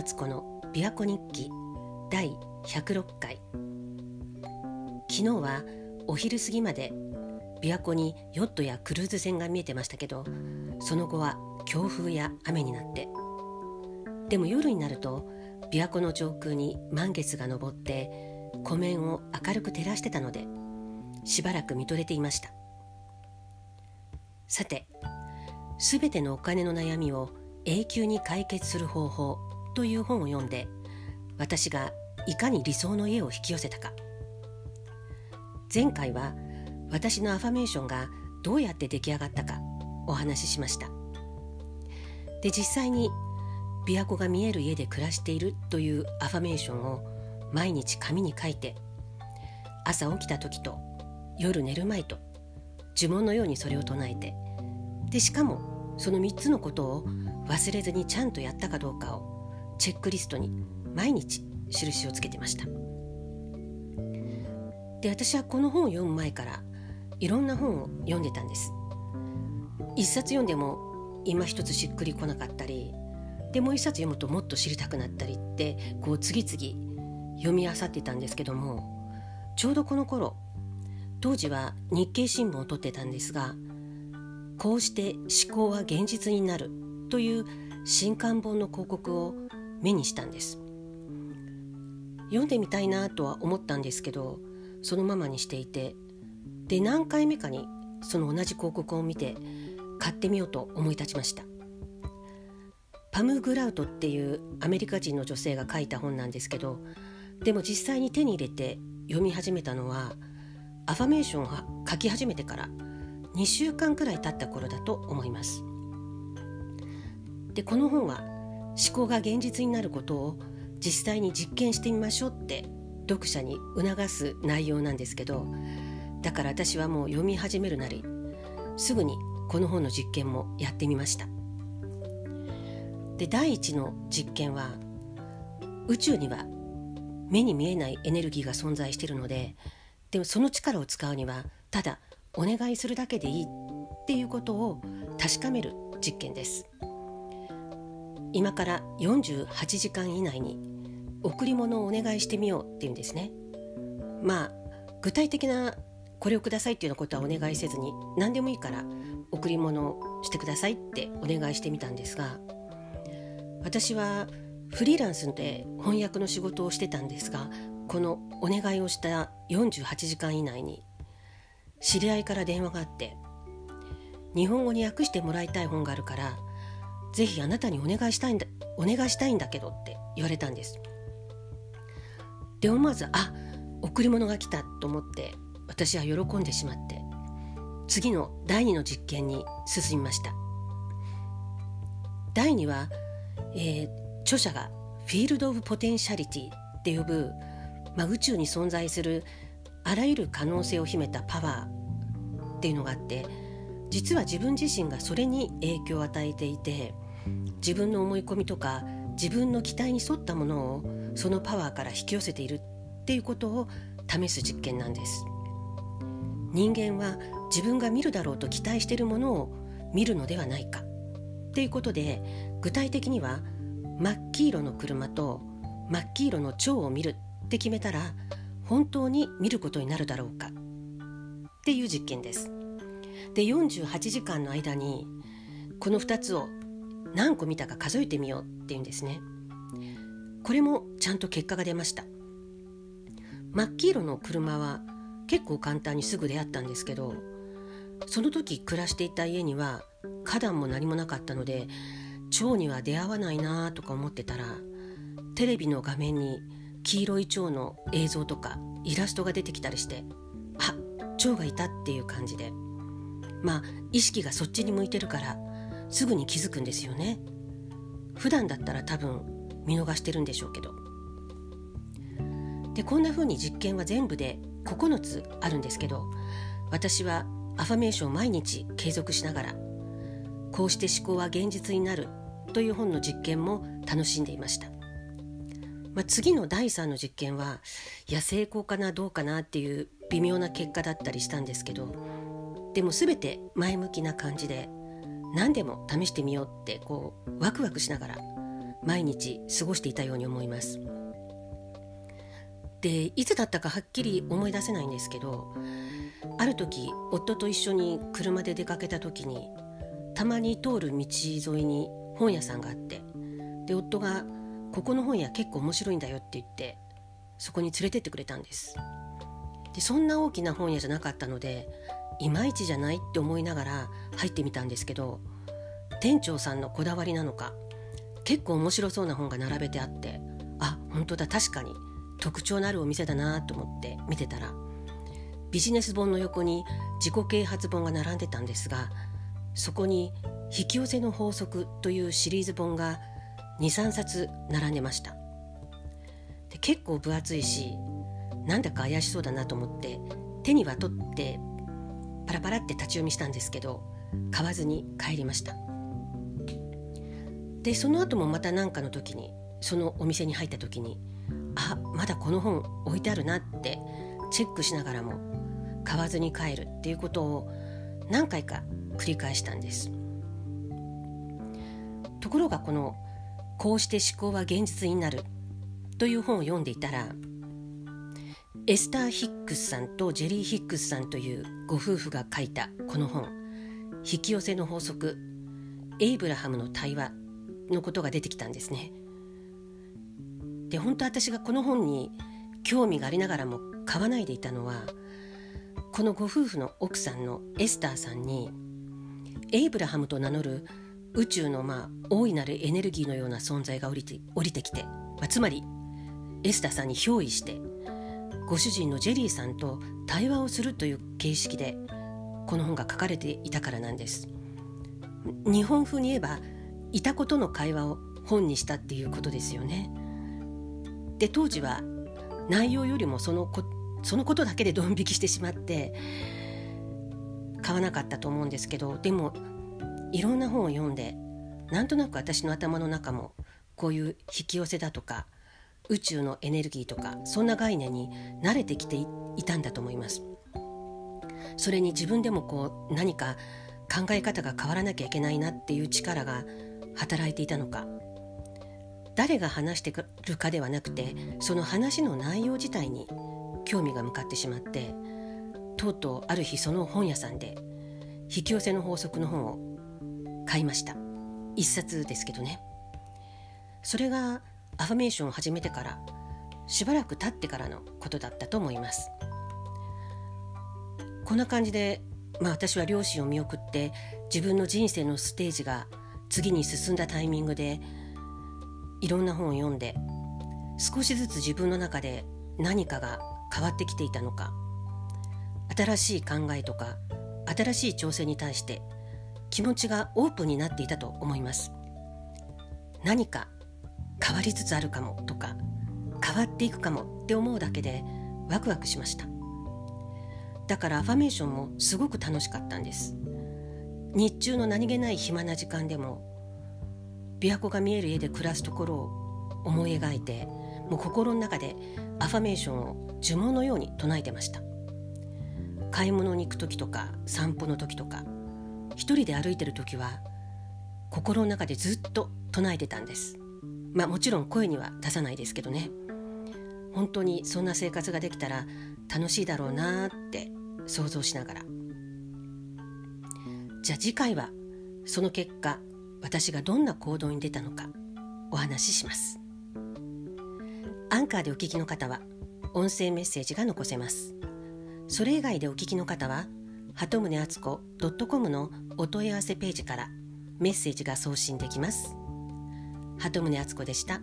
敦子の琵琶湖日記第106回。昨日はお昼過ぎまで琵琶湖にヨットやクルーズ船が見えてましたけどその後は強風や雨になって。でも夜になると琵琶湖の上空に満月が昇って湖面を明るく照らしてたのでしばらく見とれていました。さてすべてのお金の悩みを永久に解決する方法という本を読んで私がいかに理想の家を引き寄せたか。前回は私のアファメーションがどうやって出来上がったかお話ししました。で実際に琵琶湖が見える家で暮らしているというアファメーションを毎日紙に書いて朝起きた時と夜寝る前と呪文のようにそれを唱えてでしかもその3つのことを忘れずにちゃんとやったかどうかをチェックリストに毎日印をつけてました。で私はこの本を読む前からいろんな本を読んでたんです。一冊読んでも今一つしっくりこなかったりでもう一冊読むともっと知りたくなったりってこう次々読み漁ってたんですけどもちょうどこの頃当時は日経新聞を取ってたんですがこうして思考は現実になるという新刊本の広告を目にしたんです。読んでみたいなとは思ったんですけどそのままにしていてで何回目かにその同じ広告を見て買ってみようと思い立ちました。パム・グラウトっていうアメリカ人の女性が書いた本なんですけどでも実際に手に入れて読み始めたのはアファメーションが書き始めてから2週間くらい経った頃だと思います。でこの本は思考が現実になることを実際に実験してみましょうって読者に促す内容なんですけどだから私はもう読み始めるなりすぐにこの本の実験もやってみました。で第一の実験は宇宙には目に見えないエネルギーが存在してるのででもその力を使うにはただお願いするだけでいいっていうことを確かめる実験です。今から48時間以内に贈り物をお願いしてみようっていうんですね。まあ具体的なこれをくださいっていうようなことはお願いせずに何でもいいから贈り物をしてくださいってお願いしてみたんですが私はフリーランスで翻訳の仕事をしてたんですがこのお願いをした48時間以内に知り合いから電話があって日本語に訳してもらいたい本があるからぜひあなたにお願いしたいんだお願いしたいんだけどって言われたんです。で思わずあ贈り物が来たと思って私は喜んでしまって次の第2の実験に進みました。第2は、えー、著者がフィールド・オブ・ポテンシャリティって呼ぶ、まあ、宇宙に存在するあらゆる可能性を秘めたパワーっていうのがあって実は自分自身がそれに影響を与えていて自分の思い込みとか自分の期待に沿ったものをそのパワーから引き寄せているっていうことを試す実験なんです。人間は自分が見るだろうと期待しているものを見るのではないか。っていうことで具体的には真っ黄色の車と真っ黄色の蝶を見るって決めたら本当に見ることになるだろうか。っていう実験です。で48時間の間にこの2つを何個見たか数えてみようっていうんですね。これもちゃんと結果が出ました。真っ黄色の車は結構簡単にすぐ出会ったんですけどその時暮らしていた家には花壇も何もなかったので蝶には出会わないなとか思ってたらテレビの画面に黄色い蝶の映像とかイラストが出てきたりしてあ蝶がいたっていう感じで。まあ意識がそっちに向いてるからすぐに気づくんですよね。普段だったら多分見逃してるんでしょうけど。でこんな風に実験は全部で9つあるんですけど私はアファメーションを毎日継続しながらこうして思考は現実になるという本の実験も楽しんでいました、まあ、次の第3の実験はいや成功かなどうかなっていう微妙な結果だったりしたんですけどでも全て前向きな感じで何でも試してみようってこうワクワクしながら毎日過ごしていたように思います。でいつだったかはっきり思い出せないんですけどある時夫と一緒に車で出かけた時にたまに通る道沿いに本屋さんがあってで夫が「ここの本屋結構面白いんだよ」って言ってそこに連れてってくれたんです。でそんな大きな本屋じゃなかったのでいまいちじゃないって思いながら入ってみたんですけど店長さんのこだわりなのか結構面白そうな本が並べてあってあ本当だ確かに特徴のあるお店だなと思って見てたらビジネス本の横に自己啓発本が並んでたんですがそこに「引き寄せの法則」というシリーズ本が23冊並んでました。で結構分厚いしなんだか怪しそうだなと思って手には取ってパラパラって立ち読みしたんですけど買わずに帰りました。でその後もまた何かの時にそのお店に入った時にあまだこの本置いてあるなってチェックしながらも買わずに帰るっていうことを何回か繰り返したんです。ところがこの「こうして思考は現実になる」という本を読んでいたらエスター・ヒックスさんとジェリー・ヒックスさんというご夫婦が書いたこの本「引き寄せの法則エイブラハムの対話」のことが出てきたんですね。で本当私がこの本に興味がありながらも買わないでいたのはこのご夫婦の奥さんのエスターさんにエイブラハムと名乗る宇宙のまあ大いなるエネルギーのような存在が降りて降りてきて、まあ、つまりエスターさんに憑依してご主人のジェリーさんと対話をするという形式でこの本が書かれていたからなんです。日本風に言えばいたことの会話を本にしたっていうことですよね。で当時は内容よりもそのこそのことだけでドン引きしてしまって買わなかったと思うんですけどでもいろんな本を読んでなんとなく私の頭の中もこういう引き寄せだとか宇宙のエネルギーとかそんな概念に慣れてきていたんだと思います。それに自分でもこう何か考え方が変わらなきゃいけないなっていう力が働いていたのか。誰が話してくるかではなくてその話の内容自体に興味が向かってしまってとうとうある日その本屋さんで引き寄せの法則の本を買いました。一冊ですけどね。それがアファメーションを始めてからしばらく経ってからのことだったと思います。こんな感じで、まあ、私は両親を見送って自分の人生のステージが次に進んだタイミングでいろんな本を読んで少しずつ自分の中で何かが変わってきていたのか新しい考えとか新しい挑戦に対して気持ちがオープンになっていたと思います。何か変わりつつあるかもとか変わっていくかもって思うだけでワクワクしました。だからアファメーションもすごく楽しかったんです。日中の何気ない暇な時間でも琵琶湖が見える家で暮らすところを思い描いてもう心の中でアファメーションを呪文のように唱えてました。買い物に行く時とか散歩の時とか一人で歩いてる時は心の中でずっと唱えてたんです。まあもちろん声には出さないですけどね。本当にそんな生活ができたら楽しいだろうなって想像しながら。じゃあ次回はその結果私がどんな行動に出たのかお話しします。アンカーでお聞きの方は音声メッセージが残せます。それ以外でお聞きの方は鳩宗敦子 .com のお問い合わせページからメッセージが送信できます。鳩宗敦子でした。